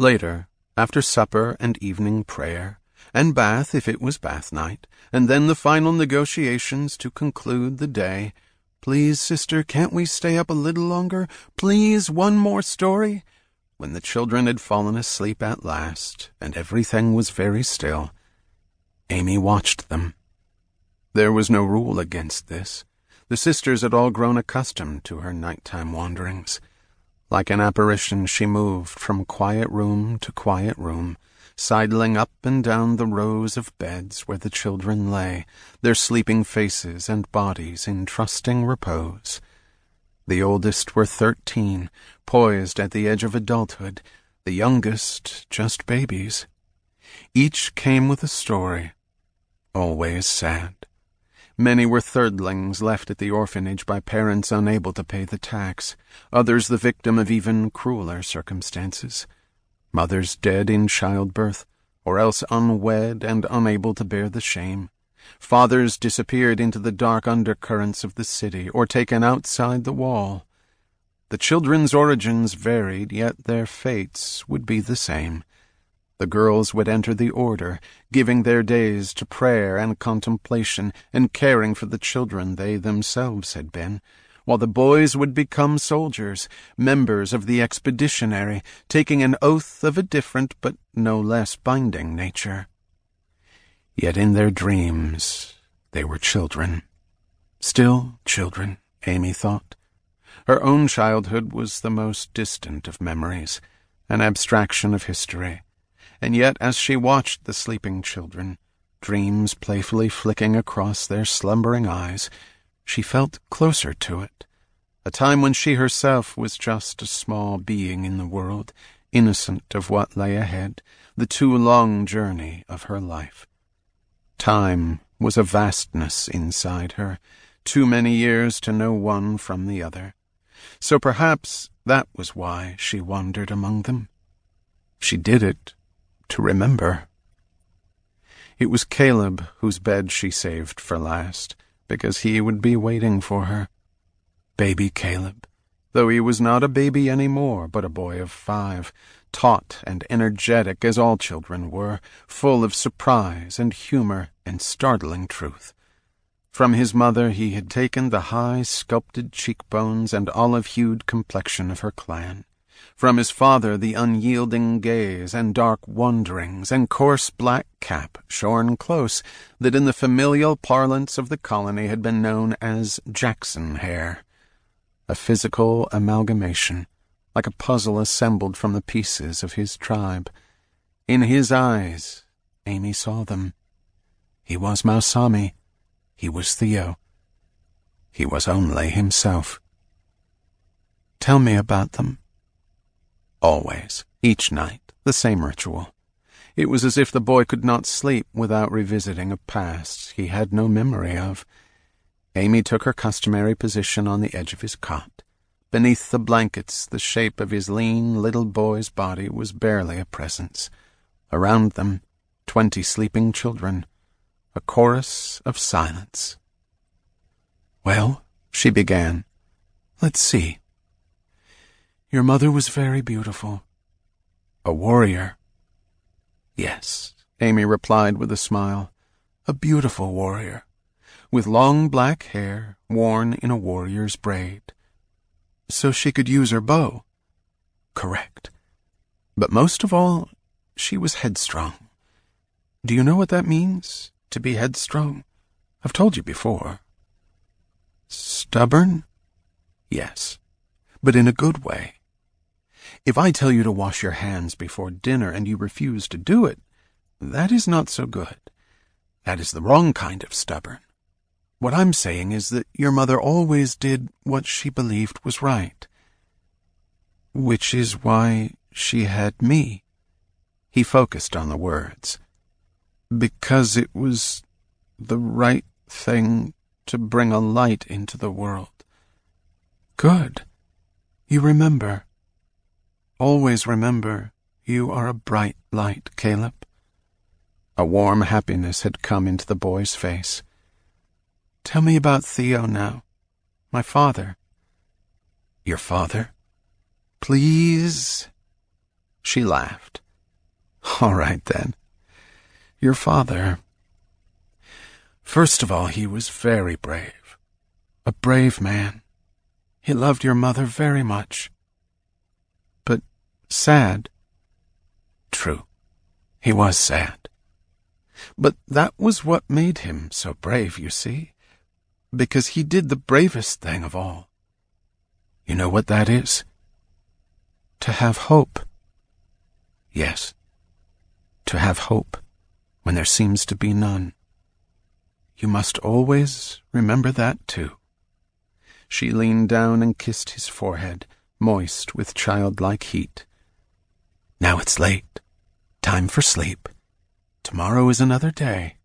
Later, after supper and evening prayer, and bath if it was bath night, and then the final negotiations to conclude the day. Please, sister, can't we stay up a little longer? Please, one more story? When the children had fallen asleep at last, and everything was very still, Amy watched them. There was no rule against this. The sisters had all grown accustomed to her nighttime wanderings. Like an apparition, she moved from quiet room to quiet room, sidling up and down the rows of beds where the children lay, their sleeping faces and bodies in trusting repose. The oldest were thirteen, poised at the edge of adulthood, the youngest just babies. Each came with a story, always sad. Many were thirdlings left at the orphanage by parents unable to pay the tax, others the victim of even crueler circumstances mothers dead in childbirth, or else unwed and unable to bear the shame. Fathers disappeared into the dark undercurrents of the city, or taken outside the wall. The children's origins varied, yet their fates would be the same. The girls would enter the order, giving their days to prayer and contemplation, and caring for the children they themselves had been while the boys would become soldiers, members of the expeditionary, taking an oath of a different but no less binding nature. Yet in their dreams they were children. Still children, Amy thought. Her own childhood was the most distant of memories, an abstraction of history. And yet, as she watched the sleeping children, dreams playfully flicking across their slumbering eyes, she felt closer to it, a time when she herself was just a small being in the world, innocent of what lay ahead, the too long journey of her life. Time was a vastness inside her, too many years to know one from the other. So perhaps that was why she wandered among them. She did it to remember. It was Caleb whose bed she saved for last because he would be waiting for her. Baby Caleb, though he was not a baby any more, but a boy of five, taut and energetic as all children were, full of surprise and humor and startling truth. From his mother he had taken the high, sculpted cheekbones and olive-hued complexion of her clan. From his father the unyielding gaze and dark wanderings and coarse black cap shorn close that in the familial parlance of the colony had been known as Jaxon hair. A physical amalgamation, like a puzzle assembled from the pieces of his tribe. In his eyes, Amy saw them. He was Mausami. He was Theo. He was only himself. Tell me about them. Always, each night, the same ritual. It was as if the boy could not sleep without revisiting a past he had no memory of. Amy took her customary position on the edge of his cot. Beneath the blankets, the shape of his lean little boy's body was barely a presence. Around them, twenty sleeping children. A chorus of silence. Well, she began, let's see. Your mother was very beautiful. A warrior. Yes, Amy replied with a smile. A beautiful warrior, with long black hair worn in a warrior's braid. So she could use her bow. Correct. But most of all, she was headstrong. Do you know what that means, to be headstrong? I've told you before. Stubborn? Yes, but in a good way. If I tell you to wash your hands before dinner and you refuse to do it, that is not so good. That is the wrong kind of stubborn. What I'm saying is that your mother always did what she believed was right. Which is why she had me. He focused on the words. Because it was the right thing to bring a light into the world. Good. You remember. Always remember, you are a bright light, Caleb. A warm happiness had come into the boy's face. Tell me about Theo now. My father. Your father? Please? She laughed. All right, then. Your father. First of all, he was very brave. A brave man. He loved your mother very much. Sad. True. He was sad. But that was what made him so brave, you see. Because he did the bravest thing of all. You know what that is? To have hope. Yes. To have hope when there seems to be none. You must always remember that, too. She leaned down and kissed his forehead, moist with childlike heat. Now it's late. Time for sleep. Tomorrow is another day.